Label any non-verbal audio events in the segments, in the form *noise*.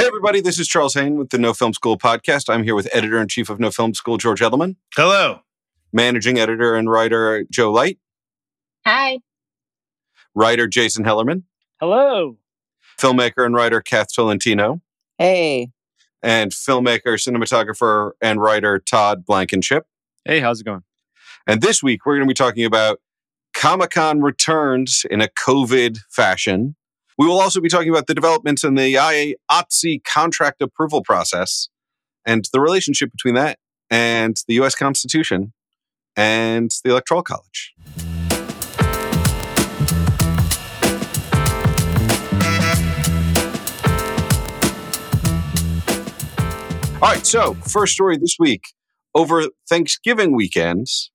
Hey, everybody, this is Charles Haine with the No Film School podcast. I'm here with editor in chief of No Film School, George Edelman, Hello. managing editor and writer, Joe Light, Hi. writer, Jason Hellerman, Hello. filmmaker and writer, Kath Tolentino, Hey, and filmmaker, cinematographer, and writer, Todd Blankenship. Hey, how's it going? And this week, we're going to be talking about Comic Con returns in a COVID fashion. We will also be talking about the developments in the IATSE contract approval process and the relationship between that and the US Constitution and the Electoral College. All right, so first story this week. Over Thanksgiving weekends,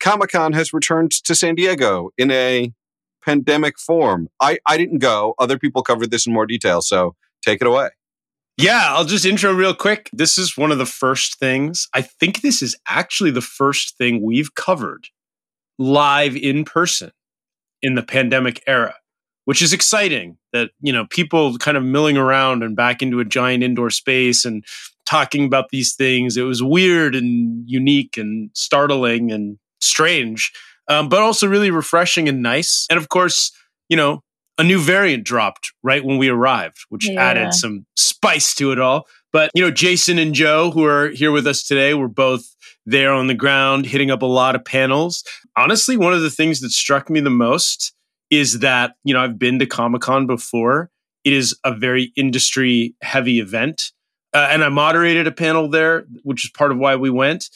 Comic Con has returned to San Diego in a pandemic form. I, I didn't go. Other people covered this in more detail, so take it away. Yeah, I'll just intro real quick. This is one of the first things. I think this is actually the first thing we've covered live in person in the pandemic era, which is exciting that, you know, people kind of milling around and back into a giant indoor space and talking about these things. It was weird and unique and startling and strange, um, but also really refreshing and nice. And of course, you know, a new variant dropped right when we arrived, which Yeah. added some spice to it all. But, you know, Jason and Joe, who are here with us today, were both there on the ground, hitting up a lot of panels. Honestly, one of the things that struck me the most is that, you know, I've been to Comic Con before. It is a very industry heavy event. Uh, and I moderated a panel there, which is part of why we went.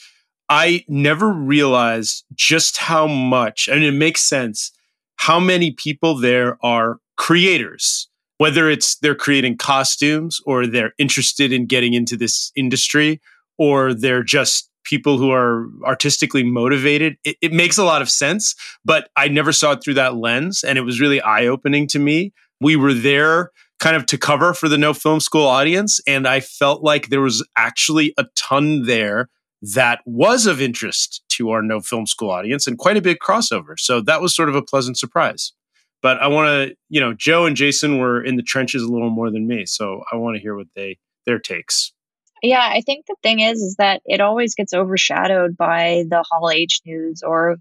I never realized just how much, and it makes sense, how many people there are creators, whether it's they're creating costumes or they're interested in getting into this industry or they're just people who are artistically motivated. It, it makes a lot of sense, but I never saw it through that lens. And it was really eye opening to me. We were there kind of to cover for the No Film School audience. And I felt like there was actually a ton there that was of interest to our No Film School audience and quite a big crossover. So that was sort of a pleasant surprise. But I want to, you know, Joe and Jason were in the trenches a little more than me, so I want to hear what they their takes. Yeah, I think the thing is, is that it always gets overshadowed by the Hall H news or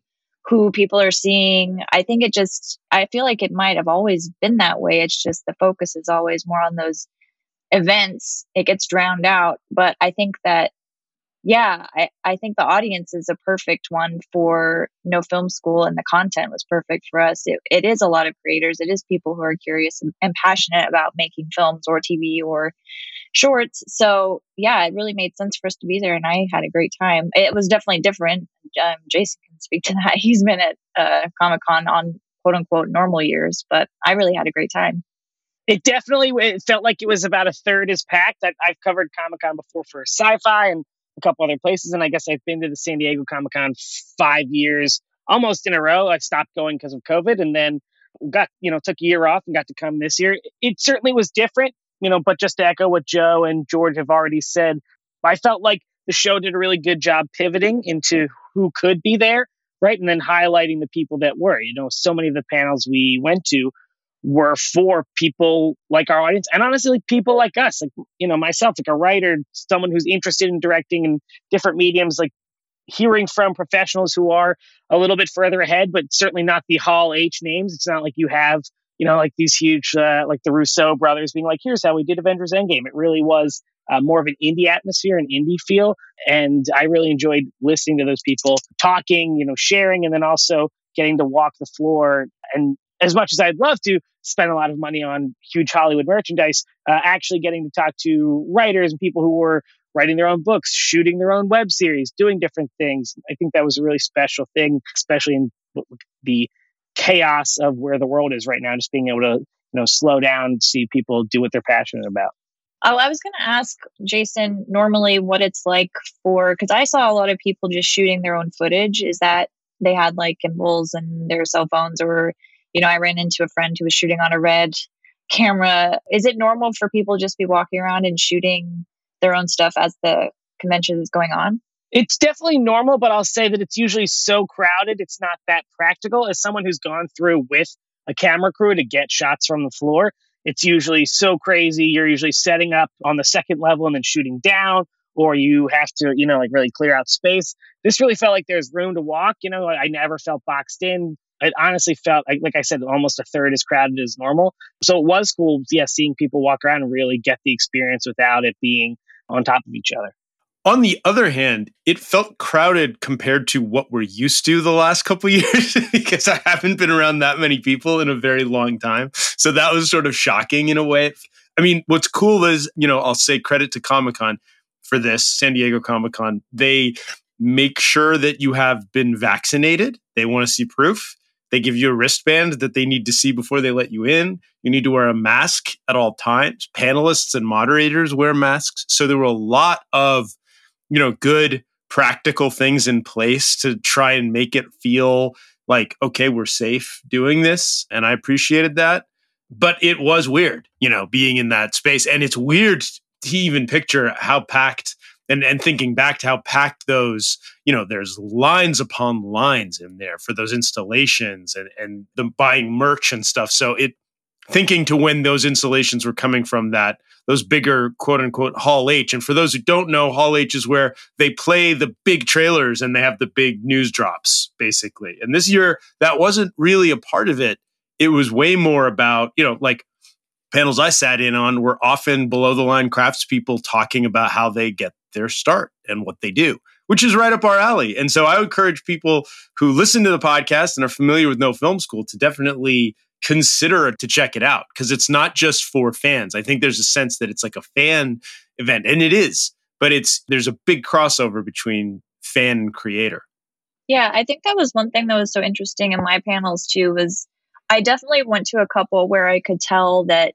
who people are seeing. I think it just, I feel like it might have always been that way. It's just the focus is always more on those events. It gets drowned out. But I think that, yeah, I, I think the audience is a perfect one for no film school and the content was perfect for us. It, it is a lot of creators. It is people who are curious and, and passionate about making films or TV or shorts. So yeah, it really made sense for us to be there, and I had a great time. It was definitely different. Um, Jason can speak to *laughs* that. He's been at uh, Comic Con on quote unquote normal years, but I really had a great time. It definitely it felt like it was about a third as packed. I, I've covered Comic Con before for sci-fi and a couple other places, and I guess I've been to the San Diego Comic Con five years almost in a row. I stopped going because of COVID, and then got you know took a year off and got to come this year. It certainly was different, you know. But just to echo what Joe and George have already said, I felt like the show did a really good job pivoting into who could be there, right, and then highlighting the people that were. You know, so many of the panels we went to were for people like our audience and honestly like people like us like you know myself like a writer someone who's interested in directing in different mediums like hearing from professionals who are a little bit further ahead but certainly not the hall h names. It's not like you have you know like these huge uh, like the russo brothers being like here's how we did avengers endgame. It really was uh, more of an indie atmosphere an indie feel and i really enjoyed listening to those people talking you know sharing and then also getting to walk the floor and as much as I'd love to spend a lot of money on huge Hollywood merchandise, uh, actually getting to talk to writers and people who were writing their own books, shooting their own web series, doing different things. I think that was a really special thing, especially in the chaos of where the world is right now. Just being able to, you know, slow down, see people do what they're passionate about. Oh, I was going to ask Jason normally what it's like for because I saw a lot of people just shooting their own footage. Is that they had like gimbals and their cell phones, or you know, I ran into a friend who was shooting on a red camera. Is it normal for people just be walking around and shooting their own stuff as the convention is going on? It's definitely normal, but I'll say that it's usually so crowded, it's not that practical. As someone who's gone through with a camera crew to get shots from the floor, it's usually so crazy. You're usually setting up on the second level and then shooting down, or you have to, you know, like really clear out space. This really felt like there's room to walk. You know, I never felt boxed in. It honestly felt like, like I said, almost a third as crowded as normal. So it was cool, yeah, seeing people walk around and really get the experience without it being on top of each other. On the other hand, it felt crowded compared to what we're used to the last couple *laughs* years because I haven't been around that many people in a very long time. So that was sort of shocking in a way. I mean, what's cool is, you know, I'll say credit to Comic Con for this, San Diego Comic Con. They make sure that you have been vaccinated. They want to see proof. They give you a wristband that they need to see before they let you in. You need to wear a mask at all times. Panelists and moderators wear masks. So there were a lot of you know, good practical things in place to try and make it feel like, okay, we're safe doing this. And I appreciated that. But it was weird, you know, being in that space. And it's weird to even picture how packed and, and thinking back to how packed those, you know, there's lines upon lines in there for those installations and, and the buying merch and stuff. So it thinking to when those installations were coming from that those bigger quote unquote Hall H. And for those who don't know, Hall H is where they play the big trailers and they have the big news drops, basically. And this year, that wasn't really a part of it. It was way more about, you know, like panels I sat in on were often below the line craftspeople talking about how they get their start and what they do, which is right up our alley. And so I encourage people who listen to the podcast and are familiar with No Film School to definitely consider to check it out because it's not just for fans. I think there's a sense that it's like a fan event, and it is, but it's there's a big crossover between fan and creator. Yeah, I think that was one thing that was so interesting in my panels too was I definitely went to a couple where I could tell that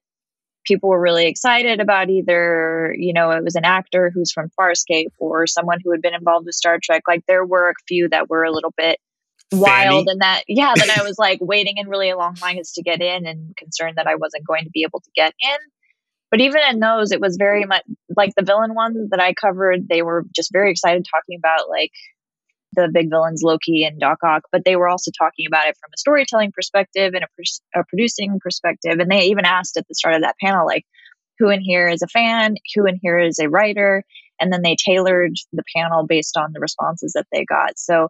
people were really excited about either, you know, it was an actor who's from Farscape or someone who had been involved with Star Trek. Like there were a few that were a little bit wild and that yeah that i was like waiting in really long lines to get in and concerned that i wasn't going to be able to get in but even in those it was very much like the villain ones that i covered they were just very excited talking about like the big villains loki and doc ock but they were also talking about it from a storytelling perspective and a, a producing perspective and they even asked at the start of that panel like who in here is a fan who in here is a writer and then they tailored the panel based on the responses that they got so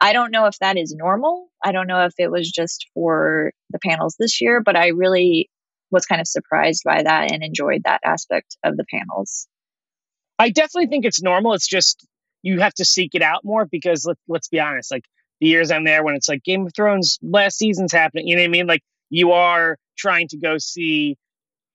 I don't know if that is normal. I don't know if it was just for the panels this year, but I really was kind of surprised by that and enjoyed that aspect of the panels. I definitely think it's normal. It's just you have to seek it out more because let, let's be honest, like the years I'm there when it's like Game of Thrones last season's happening, you know what I mean? Like you are trying to go see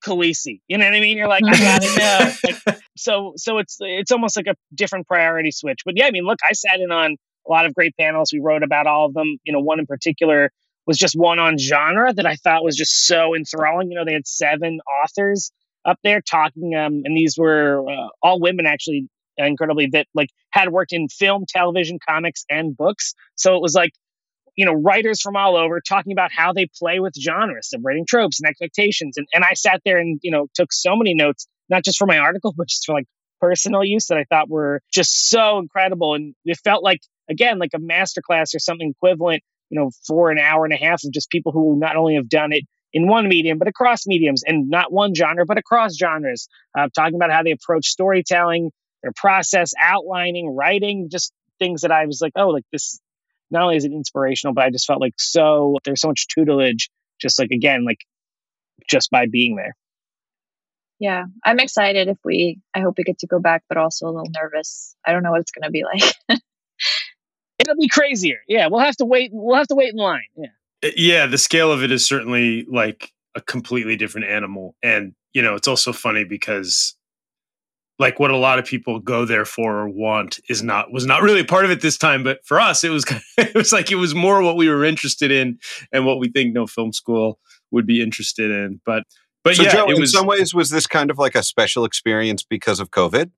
Khaleesi. You know what I mean? You're like, *laughs* I gotta know. like, so so it's it's almost like a different priority switch. But yeah, I mean, look, I sat in on a lot of great panels. We wrote about all of them. You know, one in particular was just one on genre that I thought was just so enthralling. You know, they had seven authors up there talking, um, and these were uh, all women actually, incredibly that like had worked in film, television, comics, and books. So it was like, you know, writers from all over talking about how they play with genres, of writing tropes and expectations. And and I sat there and you know took so many notes, not just for my article, *laughs* but just for like personal use that I thought were just so incredible. And it felt like again, like a masterclass or something equivalent, you know, for an hour and a half of just people who not only have done it in one medium, but across mediums and not one genre, but across genres, uh, talking about how they approach storytelling, their process, outlining, writing, just things that I was like, oh, like this not only is it inspirational, but I just felt like so there's so much tutelage, just like again, like just by being there. Yeah, I'm excited if we, I hope we get to go back, but also a little nervous. I don't know what it's going to be like. *laughs* It'll be crazier. Yeah, we'll have to wait. We'll have to wait in line. Yeah. Uh, yeah, the scale of it is certainly like a completely different animal, and you know, it's also funny because like what a lot of people go there for or want is not was not really part of it this time but for us it was *laughs* it was like it was more what we were interested in and what we think no film school would be interested in but but so yeah Joe, in some ways was this kind of like a special experience because of covid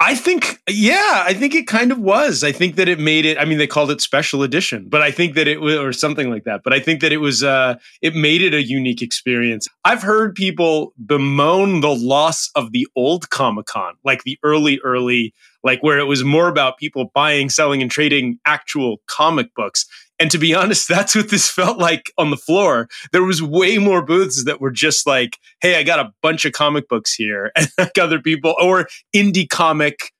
I think, yeah, I think it kind of was. I think that it made it. I mean, they called it special edition, but I think that it was, or something like that. But I think that it was, uh, it made it a unique experience. I've heard people bemoan the loss of the old Comic Con, like the early, early, like where it was more about people buying, selling, and trading actual comic books. And to be honest, *laughs* that's what this felt like on the floor. There was way more booths that were just like, hey, I got a bunch of comic books here, *laughs* and like other people, or indie comic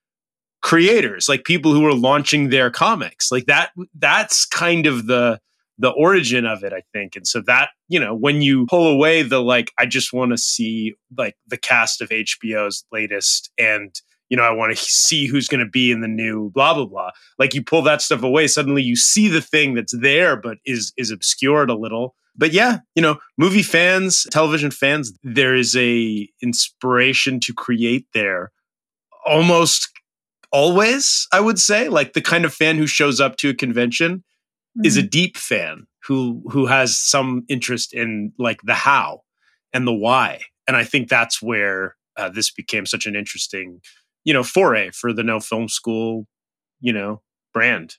creators, like people who were launching their comics. Like that, that's kind of the the origin of it, I think. And so that, you know, when you pull away the like, I just want to see like the cast of HBO's latest and you know, I want to see who's going to be in the new blah blah blah. Like you pull that stuff away, suddenly you see the thing that's there, but is is obscured a little. But yeah, you know, movie fans, television fans, there is a inspiration to create there, almost always. I would say, like the kind of fan who shows up to a convention mm-hmm. is a mm-hmm. deep fan who who has some interest in like the how and the why, and I think that's where uh, this became such an interesting you know, foray for the no film school, you know, brand.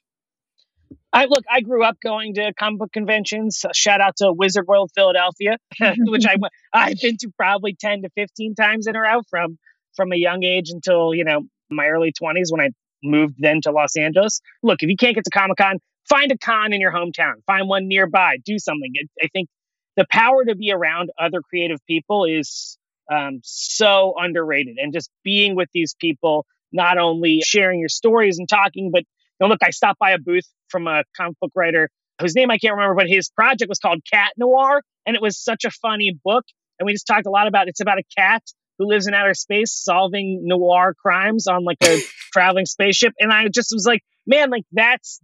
I look. I grew up going to comic book conventions. Uh, shout out to Wizard World Philadelphia, *laughs* which I *laughs* I've been to probably ten to fifteen times in a row from from a young age until you know my early twenties when I moved then to Los Angeles. Look, if you can't get to Comic Con, find a con in your hometown. Find one nearby. Do something. I think the power to be around other creative people is um, so underrated. And just being with these people, not only sharing your stories and talking, but you know, look, I stopped by a booth from a comic book writer whose name I can't remember, but his project was called Cat Noir, and it was such a funny book. And we just talked a lot about it's about a cat who lives in outer space solving noir crimes on like a *laughs* traveling spaceship. And I just was like, man, like that's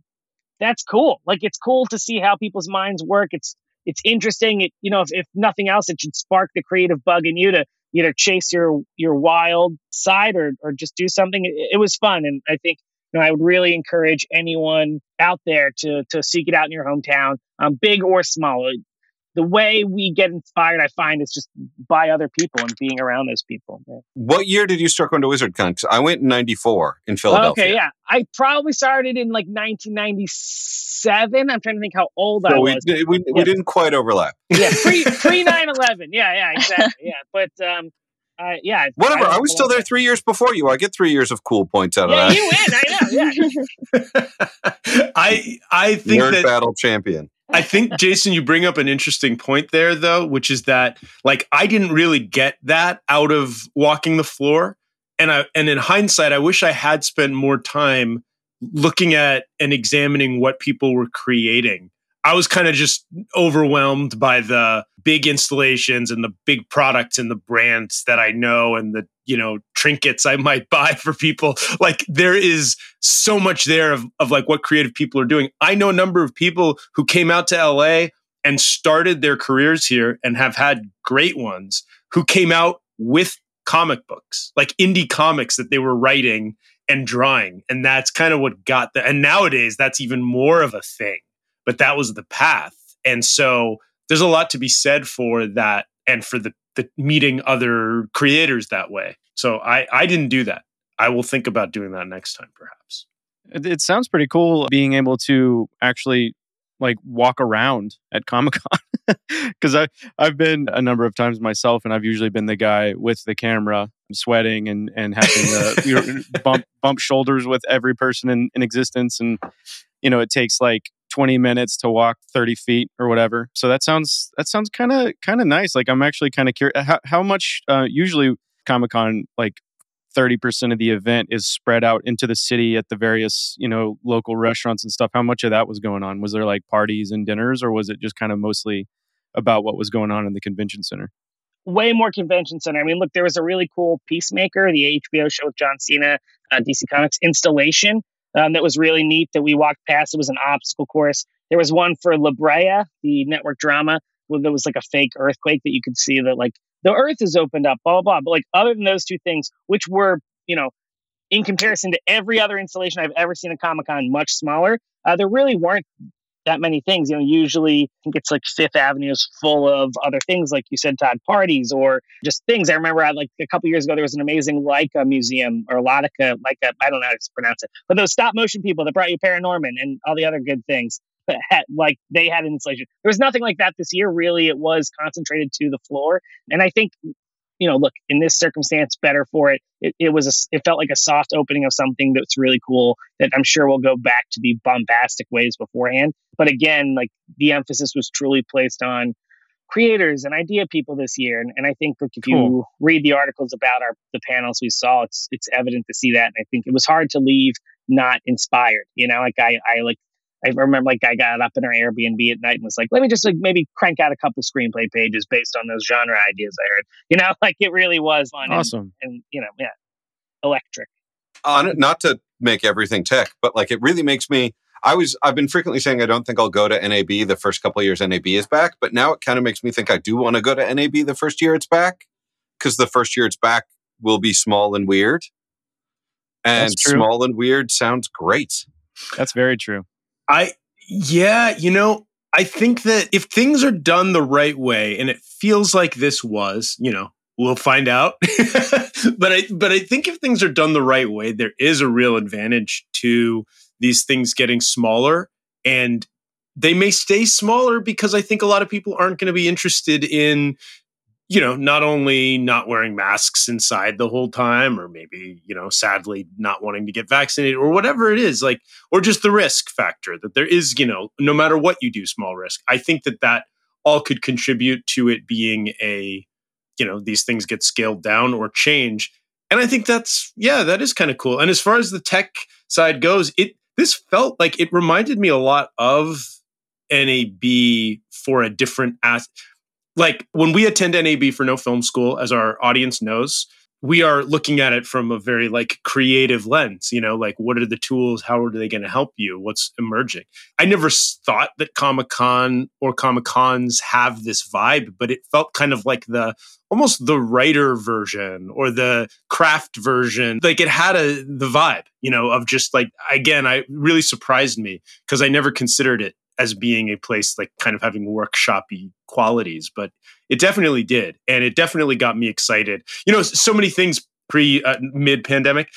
that's cool. Like it's cool to see how people's minds work. It's it's interesting. It, you know, if, if nothing else, it should spark the creative bug in you to either chase your your wild side or or just do something. It, it was fun, and I think you know I would really encourage anyone out there to to seek it out in your hometown, um, big or small the way we get inspired, I find, is just by other people and being around those people. Yeah. What year did you start going to WizardCon? I went in '94 in Philadelphia. Okay, yeah, I probably started in like 1997. I'm trying to think how old so I was. We, we, yeah. we didn't quite overlap. Yeah, pre *laughs* pre 9/11. Yeah, yeah, exactly. Yeah, but um, uh, yeah. Whatever. I, I was still there three years before you. I get three years of cool points out yeah, of that. You win. I know. Yeah. *laughs* *laughs* I I think Nerd that battle champion. I think Jason, you bring up an interesting point there, though, which is that like I didn't really get that out of walking the floor, and I and in hindsight, I wish I had spent more time looking at and examining what people were creating I was kind of just overwhelmed by the big installations and the big products and the brands that I know and the, you know, trinkets I might *laughs* buy for people. Like there is so much there of, of like what creative people are doing. I know a number of people who came out to LA and started their careers here and have had great ones who came out with comic books, like indie comics that they were writing and drawing. And that's kind of what got the, and nowadays that's even more of a thing but that was the path. And so there's a lot to be said for that and for the, the meeting other creators that way. So I, I didn't do that. I will think about doing that next time, perhaps. It, it sounds pretty cool being able to actually like walk around at Comic Con because *laughs* I I've been a number of times myself, and I've usually been the guy with the camera, sweating and and having to *laughs* you know, bump bump shoulders with every person in, in existence, and you know it takes like 20 minutes to walk 30 feet or whatever. So that sounds that sounds kind of kind of nice. Like I'm actually kind of curious how, how much uh, usually Comic Con like 30% of the event is spread out into the city at the various you know local restaurants and stuff. How much of that was going on? Was there like parties and dinners, or was it just kind of mostly about what was going on in the convention center? Way more convention center. I mean, look, there was a really cool Peacemaker, the HBO show with John Cena, uh, DC Comics installation um, that was really neat that we walked past. It was an obstacle course. There was one for La Brea, the network drama, where there was like a fake earthquake that you could see that like the earth is opened up, blah, blah, blah. But like other than those two things, which were, you know, in comparison to every other installation I've ever seen at Comic Con, much smaller, uh, there really weren't that many things. You know, usually I think it's like Fifth Avenue is full of other things, like you said, Todd, parties or just things. I remember I, like a couple years ago, there was an amazing Laika museum or Latica, Laika, I don't know how to pronounce it, but those stop motion people that brought you Paranorman and all the other good things. Had, like they had an installation. There was nothing like that this year. Really, it was concentrated to the floor, and I think you know, look in this circumstance, better for it. It, it was a, it felt like a soft opening of something that's really cool that I'm sure will go back to the bombastic ways beforehand. But again, like the emphasis was truly placed on creators and idea people this year. And, and I think like if cool. you read the articles about our the panels we saw, it's it's evident to see that. And I think it was hard to leave not inspired. You know, like I I like I remember like I got up in our Airbnb at night and was like, let me just like maybe crank out a couple screenplay pages based on those genre ideas I heard. You know, *laughs* like it really was fun. Awesome. And, and you know, yeah, electric. Uh, not to make everything tech, but like it really makes me. I was I've been frequently saying I don't think I'll go to NAB the first couple years NAB is back, but now it kind of makes me think I do want to go to NAB the first year it's back because the first year it's back will be small and weird. And small and weird sounds great. That's very true. I yeah, you know, I think that if things are done the right way and it feels like this was, you know, we'll find out. *laughs* but I but I think if things are done the right way, there is a real advantage to these things getting smaller and they may stay smaller because I think a lot of people aren't going to be interested in you know, not only not wearing masks inside the whole time, or maybe, you know, sadly not wanting to get vaccinated or whatever it is, like, or just the risk factor that there is, you know, no matter what you do, small risk. I think that that all could contribute to it being a, you know, these things get scaled down or change. And I think that's, yeah, that is kind of cool. And as far as the tech side goes, it, this felt like it reminded me a lot of NAB for a different as like when we attend NAB for No Film School, as our audience knows, we are looking at it from a very like creative lens you know like what are the tools? How are they going to help you? What's emerging? I never thought that comic-con or comic-cons have this vibe but it felt kind of like the almost the writer version or the craft version. Like it had a the vibe you know of just like again i really surprised me because i never considered it as being a place like kind of having workshoppy qualities, but it definitely did, and it definitely got me excited. You know, so many things pre uh, mid pandemic,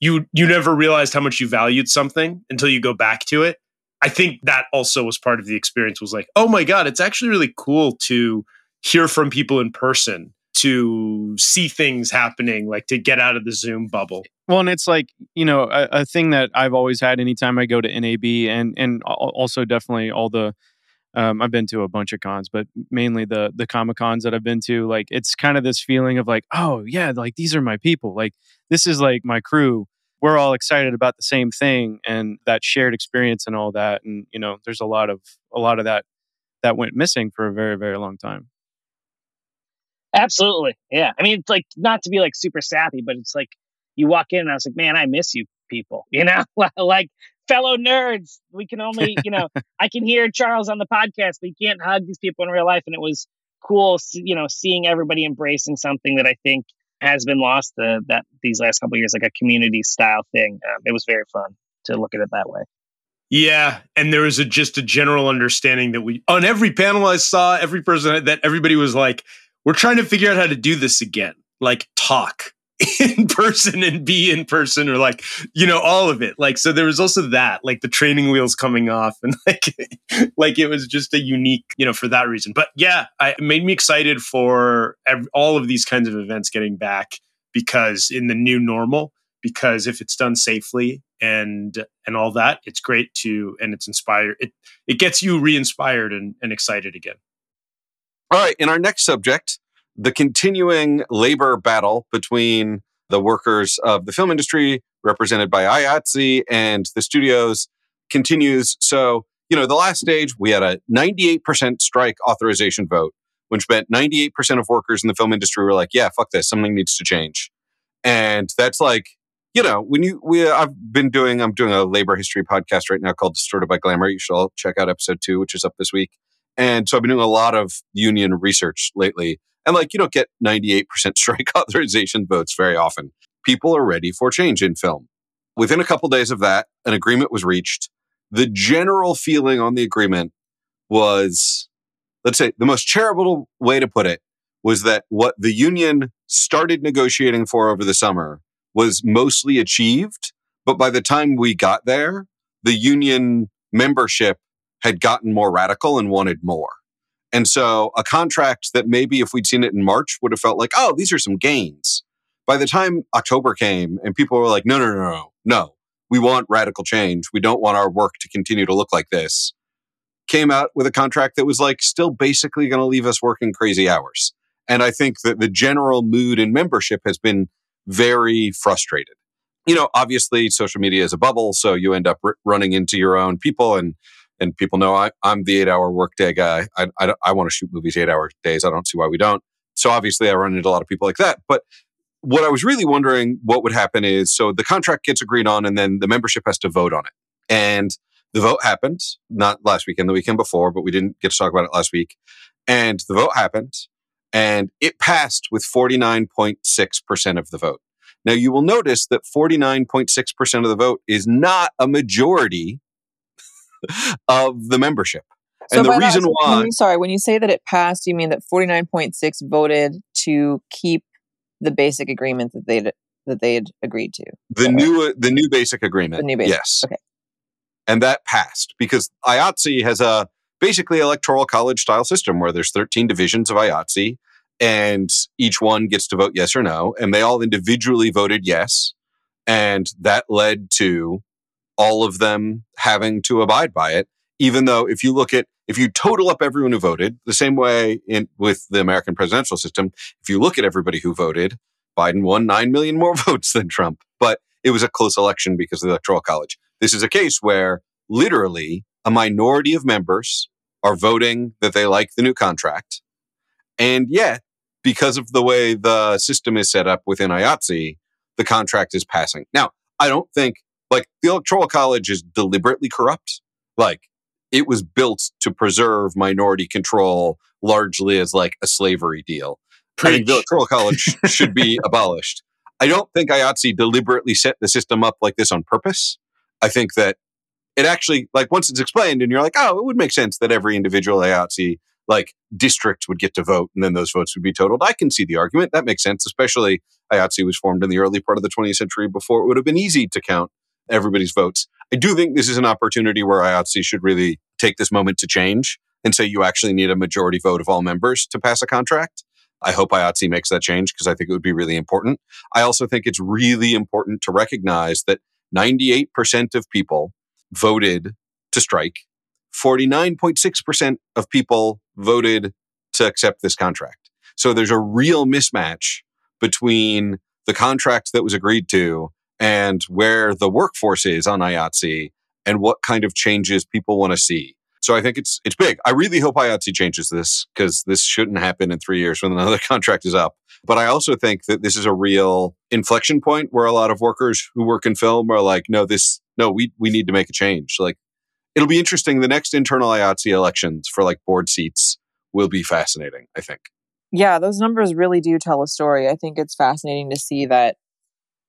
you you never realized how much you valued something until you go back to it. I think that also was part of the experience. Was like, oh my god, it's actually really cool to hear from people in person to see things happening, like to get out of the Zoom bubble. Well, and it's like you know a, a, thing that I've always had anytime I go to NAB, and and also definitely all the um, I've been to a bunch of cons, but mainly the the comic cons that I've been to. Like it's kind of this feeling of like, oh yeah, like these are my people. Like this is like my crew. We're all excited about the same thing, and that shared experience and all that. And you know, there's a lot of a lot of that that went missing for a very very long time. Absolutely. Yeah. I mean, it's like not to be like super sappy, but it's like you walk in and I was like, man, I miss you people, *laughs* you know, *laughs* like fellow nerds. We can only, you know, *laughs* I can hear Charles on the podcast, but you can't hug these people in real life. And it was cool, you know, seeing everybody embracing something that I think has been lost the, that these last couple years, like a community style thing. Um, it was very fun to look at it that way. Yeah, and there was a, just a general understanding that we on every panel I saw, every person that everybody was like, we're trying to figure out how to do this again, like talk *laughs* in person and be in person or like you know all of it. Like so there was also that like the training wheels coming off and *laughs* like like it was just a unique you know for that reason. But yeah I, it made me excited for every, all of these kinds of events getting back because in the new normal because if it's done safely and and all that it's great to and it's inspired it it gets you re-inspired and, and excited again all right, in our next subject, the continuing labor battle between the workers of the film industry, represented by IATSE, and the studios continues. So, you know, the last stage, we had a 98% strike authorization vote, which meant 98% of workers in the film industry were like, yeah, fuck this, something needs to change. And that's like, you know, when you, we, I've been doing, I'm doing a labor history podcast right now called Distorted by Glamour. You should all check out episode two, which is up this week. And so I've been doing a lot of union research lately. And like, you don't get 98% *laughs* strike authorization votes very often. People are ready for change in film. Within a couple days of that, an agreement was reached. The general feeling on the agreement was, let's say, the most charitable way to put it was that what the union started negotiating for over the summer was mostly achieved. But by the time we got there, the union membership had gotten more radical and wanted more. And so a contract that maybe if we'd seen it in March would have felt like, oh, these are some gains. By the time October came and people were like, no, no, no, no, no, we want radical change. We don't want our work to continue to look like this. Came out with a contract that was like still basically going to leave us working crazy hours. And I think that the general mood in membership has been very frustrated. You know, obviously social media is a bubble, so you end up r- running into your own people and and people know I, am the eight hour workday guy. I, I, I want to shoot movies eight hour days. I don't see why we don't. So obviously I run into a lot of people like that. But what I was really wondering what would happen is so the contract gets agreed on and then the membership has to vote on it. And the vote happened, not last weekend, the weekend before, but we didn't get to talk about it last week. And the vote happened and it passed with 49.6% of the vote. Now, you will notice that 49.6% of the vote is not a majority *laughs* of the membership. So and the reason that, why. sorry, when you say that it passed, you mean that 49.6 voted to keep the basic agreement that they'd that they had agreed to. The new the new basic agreement. The new basic. Yes. Okay. And that passed because IATSE has a basically electoral college style system where there's 13 divisions of IATSE and each one gets to vote yes or no. And they all individually voted yes. And that led to all of them having to abide by it. Even though if you look at, if you total up everyone who voted, the same way in, with the American presidential system, if you look at everybody who voted, Biden won 9 million more *laughs* votes than Trump. But it was a close election because of the Electoral College. This is a case where literally a minority of members are voting that they like the new contract. And yet, because of the way the system is set up within IATSE, the contract is passing. Now, I don't think like the Electoral College is deliberately corrupt. Like it was built to preserve minority control largely as like a slavery deal. Preach. I think the Electoral College *laughs* should be abolished. I don't think IATSE deliberately set the system up like this on purpose. I think that it actually, like, once it's explained and you're like, oh, it would make sense that every individual IATSE like district would get to vote and then those votes would be totaled. I can see the argument. That makes sense, especially IATSE was formed in the early part of the 20th century before it would have been easy to count everybody's votes. I do think this is an opportunity where IATSE should really take this moment to change and say you actually need a majority vote of all members to pass a contract. I hope IATSE makes that change because I think it would be really important. I also think it's really important to recognize that 98% of people voted to strike 49.6% of people voted to accept this contract. So there's a real mismatch between the contract that was agreed to and where the workforce is on IATSE and what kind of changes people want to see. So I think it's it's big. I really hope IATSE changes this because this shouldn't happen in three years when another *laughs* contract is up. But I also think that this is a real inflection point where a lot of workers who work in film are like, no, this no, we we need to make a change. Like it'll be interesting. The next internal IATSE elections for like board seats will be fascinating, I think. Yeah, those numbers really do tell a story. I think it's fascinating to see that,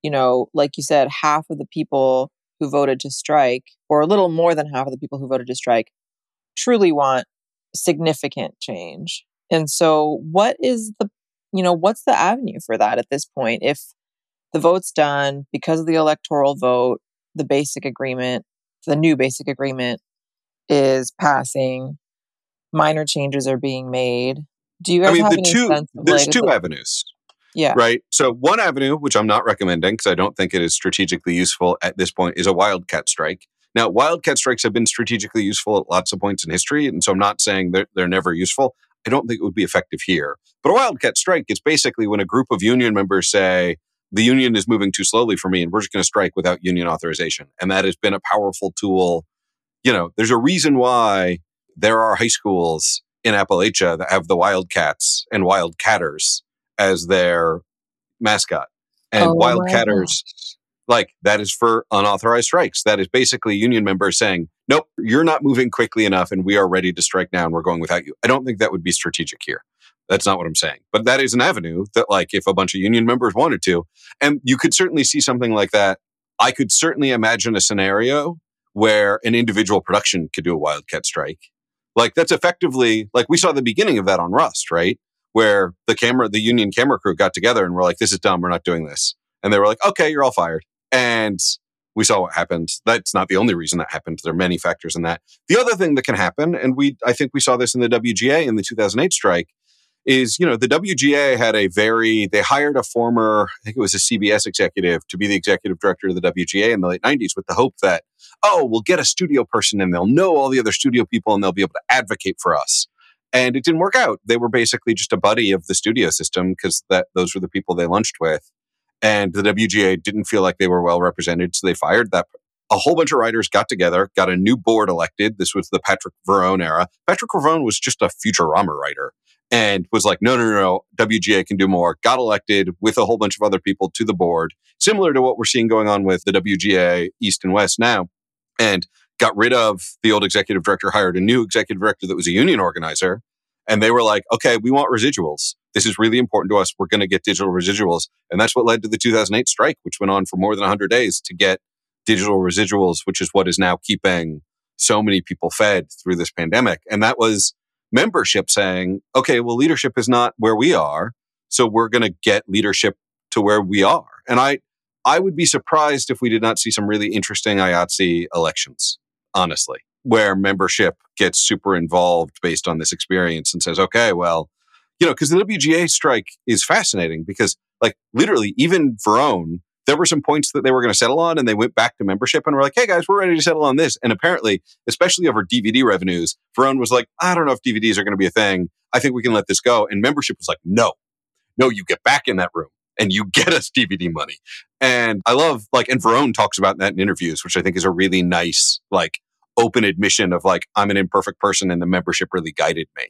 you know, like you said, half of the people who voted to strike, or a little more than half of the people who voted to strike, truly want significant change. And so, what is the, you know, what's the avenue for that at this point? If the vote's done because of the electoral vote, the basic agreement the new basic agreement is passing, minor changes are being made. Do you guys I mean, have the any two, sense of there's like, two avenues. Yeah. Right. So one avenue, which I'm not recommending because I don't think it is strategically useful at this point, is a wildcat strike. Now, wildcat strikes have been strategically useful at lots of points in history, and so I'm not saying they're, they're never useful. I don't think it would be effective here. But a wildcat strike is basically when a group of union members say, the union is moving too slowly for me and we're just going to strike without union authorization. And that has been a powerful tool. You know, there's a reason why there are high schools in Appalachia that have the Wildcats and Wildcatters as their mascot. And oh, Wildcatters, like that is for unauthorized strikes. That is basically union members saying, nope, you're not moving quickly enough and we are ready to strike now and we're going without you. I don't think that would be strategic here. That's not what I'm saying. But that is an avenue that, like, if a bunch of union members wanted to, and you could certainly see something like that. I could certainly imagine a scenario where an individual production could do a wildcat strike. Like, that's effectively, like, we saw the beginning of that on Rust, right? Where the camera, the union camera crew got together and were like, this is dumb. We're not doing this. And they were like, okay, you're all fired. And we saw what happened. That's not the only reason that happened. There are many factors in that. The other thing that can happen, and we I think we saw this in the WGA in the 2008 strike, is you know the WGA had a very they hired a former I think it was a CBS executive to be the executive director of the WGA in the late 90s with the hope that oh we'll get a studio person and they'll know all the other studio people and they'll be able to advocate for us. And it didn't work out. They were basically just a buddy of the studio system because that those were the people they lunched with. And the WGA didn't feel like they were well represented, so they fired that. A whole bunch of writers got together, got a new board elected. This was the Patric Verrone era. Patric Verrone was just a Futurama writer and was like, no, no, no, no, WGA can do more. Got elected with a whole bunch of other people to the board, similar to what we're seeing going on with the WGA East and West now, and got rid of the old executive director, hired a new executive director that was a union organizer. And they were like, okay, we want residuals. This is really important to us. We're going to get digital residuals. And that's what led to the 2008 strike, which went on for more than 100 days to get digital residuals, which is what is now keeping so many people fed through this pandemic. And that was membership saying, okay, well, leadership is not where we are. So we're going to get leadership to where we are. And I, I would be surprised if we did not see some really interesting IATSE elections, honestly, where membership gets super involved based on this experience and says, okay, well, you know, because the WGA strike is fascinating because, like, literally, even Verrone, there were some points that they were going to settle on and they went back to membership and were like, hey guys, we're ready to settle on this. And apparently, especially over DVD revenues, Verrone was like, I don't know if DVDs are going to be a thing. I think we can let this go. And membership was like, no, no, you get back in that room and you get us DVD money. And I love like, and Verrone talks about that in interviews, which I think is a really nice, like, open admission of like, I'm an imperfect person and the membership really guided me.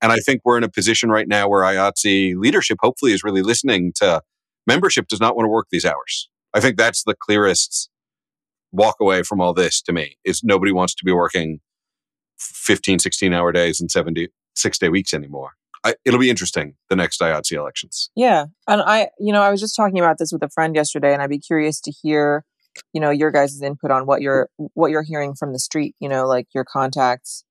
And I think we're in a position right now where IATSE leadership hopefully is really listening to membership does not want to work these hours. I think that's the clearest walk away from all this to me is nobody wants to be working 15, 16 hour days and 70, six day weeks anymore. I, it'll be interesting the next IATSE elections. Yeah. And I, you know, I was just talking about this with a friend yesterday and I'd be curious to hear, you know, your guys' input on what you're, what you're hearing from the street, you know, like your contacts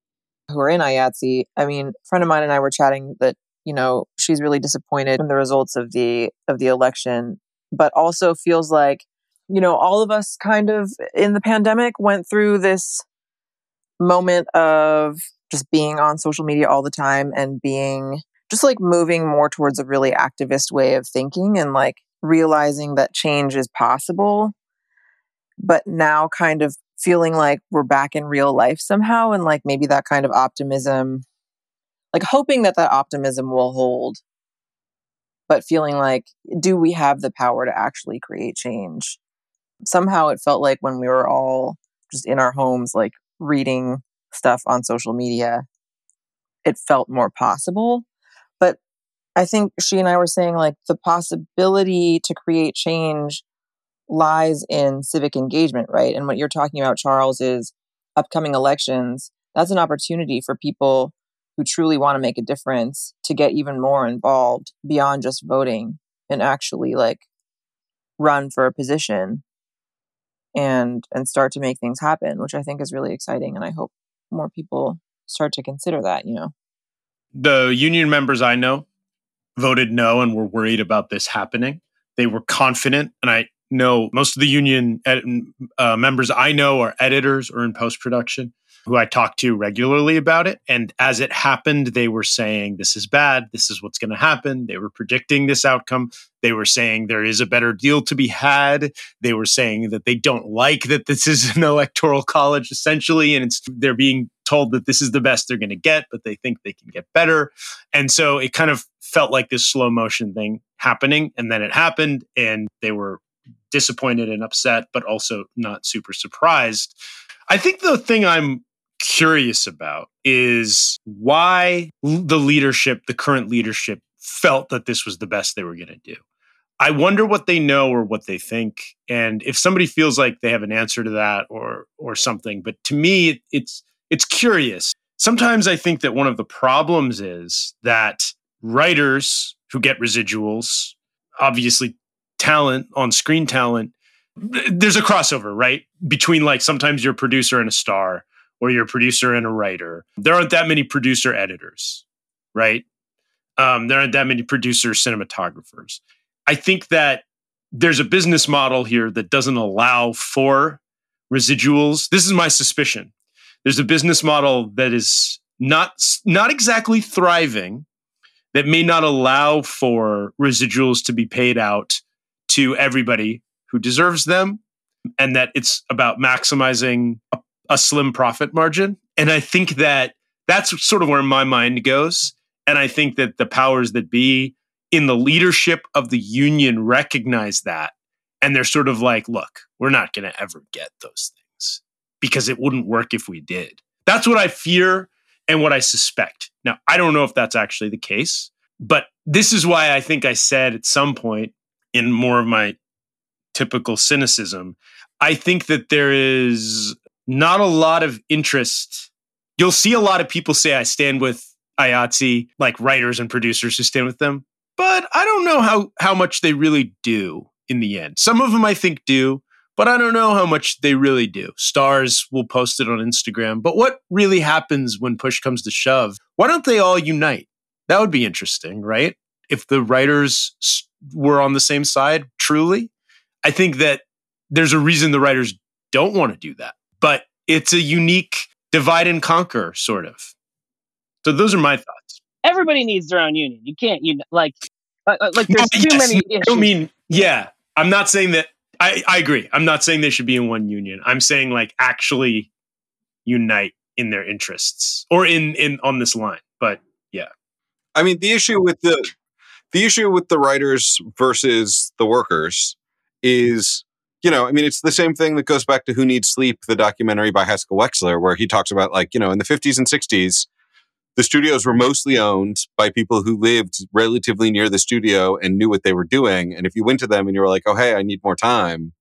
who are in IATSE. I mean, a friend of mine and I were chatting that you know she's really disappointed in the results of the of the election but also feels like you know all of us kind of in the pandemic went through this moment of just being on social media all the time and being just like moving more towards a really activist way of thinking and like realizing that change is possible but now kind of feeling like we're back in real life somehow and like maybe that kind of optimism like hoping that that optimism will hold. But feeling like do we have the power to actually create change? Somehow it felt like when we were all just in our homes like reading stuff on social media it felt more possible. But i think she and i were saying like the possibility to create change lies in civic engagement right? And what you're talking about charles is upcoming elections. That's an opportunity for people who truly want to make a difference to get even more involved beyond just voting and actually like run for a position and and start to make things happen which i think is really exciting and i hope more people start to consider that you know? The union members i know voted no and were worried about this happening. They were confident and i know most of the union ed- uh, members i know are editors or in post production who I talk to regularly about it. And as it happened, they were saying, This is bad. This is what's going to happen. They were predicting this outcome. They were saying there is a better deal to be had. They were saying that they don't like that this is an electoral college, essentially. And it's, they're being told that this is the best they're going to get, but they think they can get better. And so it kind of felt like this slow motion thing happening. And then it happened, and they were disappointed and upset, but also not super surprised. I think the thing I'm curious about is why the leadership, the current leadership, felt that this was the best they were going to do. I wonder what they know or what they think, and if somebody feels like they have an answer to that or or something. But to me, it's it's curious. Sometimes I think that one of the problems is that writers who get residuals, obviously talent on screen talent, there's a crossover, right? Between like sometimes you're a producer and a star, or you're a producer and a writer. There aren't that many producer editors, right? Um, there aren't that many producer cinematographers. I think that there's a business model here that doesn't allow for residuals. This is my suspicion. There's a business model that is not not exactly thriving that may not allow for residuals to be paid out to everybody who deserves them and that it's about maximizing a, a slim profit margin. And i think that that's sort of where my mind goes. And i think that the powers that be in the leadership of the union recognize that. And they're sort of like look we're not going to ever get those things because it wouldn't work if we did. That's what i fear and what i suspect. Now i don't know if that's actually the case but this is why i think i said at some point in more of my typical cynicism i think that there is not a lot of interest you'll see a lot of people say i stand with IATSE, like writers and producers who stand with them but I don't know how how much they really do in the end. Some of them I think do, but I don't know how much they really do. Stars will post it on Instagram, but what really happens when push comes to shove? Why don't they all unite? That would be interesting, right? If the writers were on the same side, truly, I think that there's a reason the writers don't want to do that. But it's a unique divide and conquer sort of. So those are my thoughts everybody needs their own union. You can't, you know, like, uh, uh, like there's *laughs* too yes, many. I mean, yeah, I'm not saying that. I, I agree. I'm not saying they should be in one union. I'm saying like actually unite in their interests or in in on this line. But yeah, I mean the issue with the the issue with the writers versus the workers is you know, I mean, it's the same thing that goes back to Who Needs Sleep, the documentary by Haskell Wexler, where he talks about like, you know, in the 50s and 60s, the studios were mostly owned by people who lived relatively near the studio and knew what they were doing. And if you went to them and you were like, oh, hey, I need more time,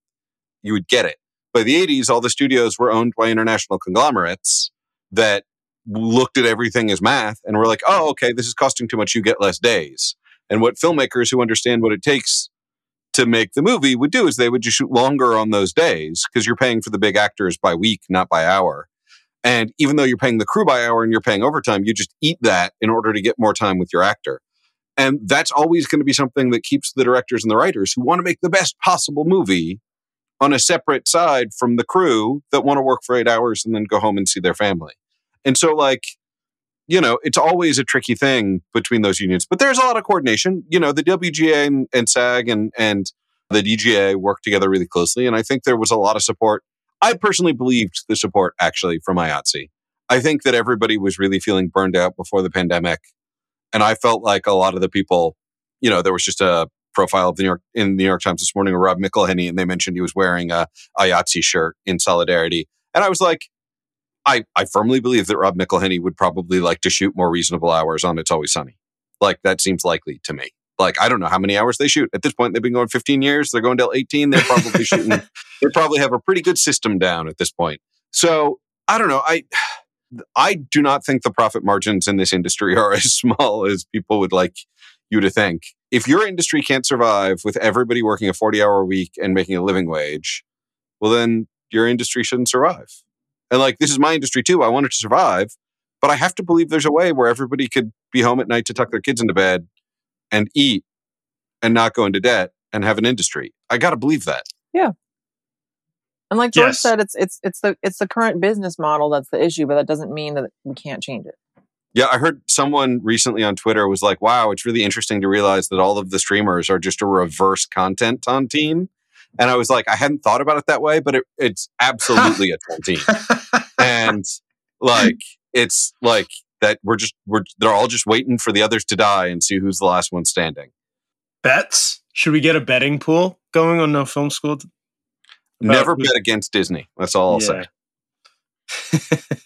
you would get it. By the 80s, all the studios were owned by international conglomerates that looked at everything as math and were like, oh, okay, this is costing too much. You get less days. And what filmmakers who understand what it takes to make the movie would do is they would just shoot longer on those days because you're paying for the big actors by week, not by hour. And even though you're paying the crew by hour and you're paying overtime, you just eat that in order to get more time with your actor. And that's always going to be something that keeps the directors and the writers who want to make the best possible movie on a separate side from the crew that want to work for eight hours and then go home and see their family. And so, like, you know, it's always a tricky thing between those unions, but there's a lot of coordination. You know, the WGA and, and SAG and, and the DGA work together really closely. And I think there was a lot of support I personally believed the support actually from IATSE. I think that everybody was really feeling burned out before the pandemic. And I felt like a lot of the people, you know, there was just a profile of the New York in the New York Times this morning of Rob McElhenney, and they mentioned he was wearing a IATSE shirt in solidarity. And I was like, I, I firmly believe that Rob McElhenney would probably like to shoot more reasonable hours on It's Always Sunny. Like that seems likely to me like I don't know how many hours they shoot. At this point, they've been going 15 years. They're going till 18. They're probably *laughs* shooting. They probably have a pretty good system down at this point. So I don't know. I I do not think the profit margins in this industry are *laughs* as small as people would like you to think. If your industry can't survive with everybody working a 40 hour week and making a living wage, well, then your industry shouldn't survive. And like, this is my industry too. I want it to survive, but I have to believe there's a way where everybody could be home at night to tuck their kids into bed and eat and not go into debt and have an industry. I got to believe that. Yeah. And like George Yes. said, it's it's it's the it's the current business model that's the issue, but that doesn't mean that we can't change it. Yeah, I heard someone recently on Twitter was like, "Wow, it's really interesting to realize that all of the streamers are just a reverse content tontine." And I was like, I hadn't thought about it that way, but it, it's absolutely a tontine. *laughs* and like, it's like that we're just we're they're all just waiting for the others to die and see who's the last one standing. Bets? Should we get a betting pool going on No Film School? About Never who- bet against Disney. That's all I'll say. *laughs*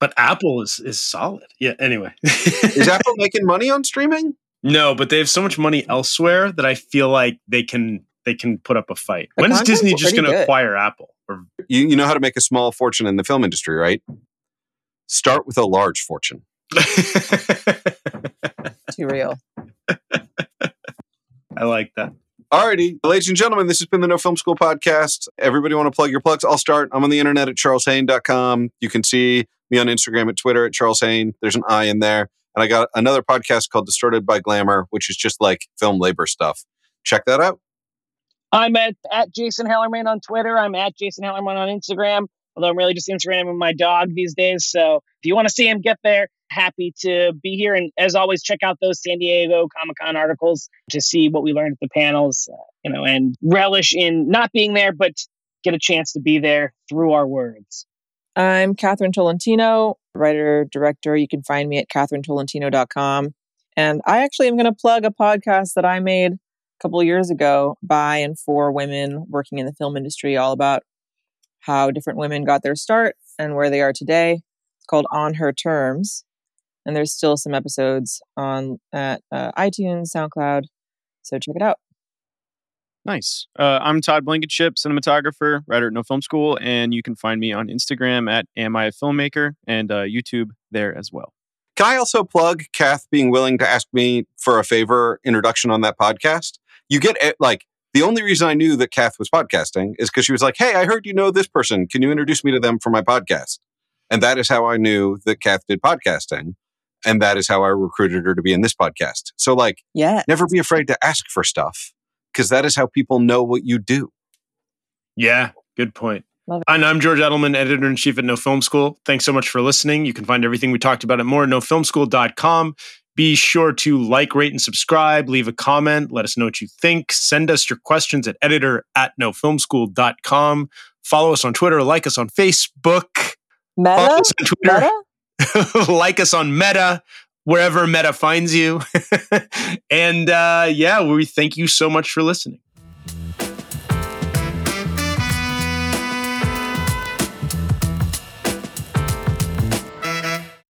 But Apple is is solid. Yeah. Anyway, *laughs* Is Apple making money on streaming? no, but they have so much money elsewhere that I feel like they can they can put up a fight. The when is Disney just going to acquire Apple? Or You you know how to make a small fortune in the film industry, right? Start with a large fortune. *laughs* Too real. I like that. Alrighty, ladies and gentlemen, this has been the No Film School podcast. Everybody want to plug your plugs? I'll start. I'm on the internet at charleshaine.com. You can see me on Instagram at Twitter at Charles Haine. There's an I in there. And I got another podcast called Distorted by Glamour, which is just like film labor stuff. Check that out. I'm at, at Jason Hellerman on Twitter. I'm at Jason Hellerman on Instagram, although I'm really just Instagramming my dog these days. So if you want to see him, get there. Happy to be here. And as always, check out those San Diego Comic Con articles to see what we learned at the panels, uh, you know, and relish in not being there, but get a chance to be there through our words. I'm Catherine Tolentino, writer, director. You can find me at catherinetolentino.com. And I actually am going to plug a podcast that I made a couple of years ago by and for women working in the film industry, all about how different women got their start and where they are today. It's called On Her Terms. And there's still some episodes on at uh, iTunes, SoundCloud. So check it out. Nice. Uh, I'm Todd Blankenship, cinematographer, writer at No Film School, and you can find me on Instagram at Am I a Filmmaker and uh, YouTube there as well. Can I also plug Kath being willing to ask me for a favor introduction on that podcast? You get it, like the only reason I knew that Kath was podcasting is because she was like, "Hey, I heard you know this person. Can you introduce me to them for my podcast?" And that is how I knew that Kath did podcasting, and that is how I recruited her to be in this podcast. So, like, Yeah. never be afraid to ask for stuff because that is how people know what you do. Yeah, good point. And I'm George Edelman, editor in chief at No Film School. Thanks so much for listening. You can find everything we talked about at more at nofilmschool.com. Be sure to like, rate, and subscribe. Leave a comment. Let us know what you think. Send us your questions at editor at nofilmschool.com. Follow us on Twitter. Like us on Facebook. Follow Meta? us on Twitter. *laughs* Like us on Meta, wherever Meta finds you. *laughs* and uh, yeah, we thank you so much for listening.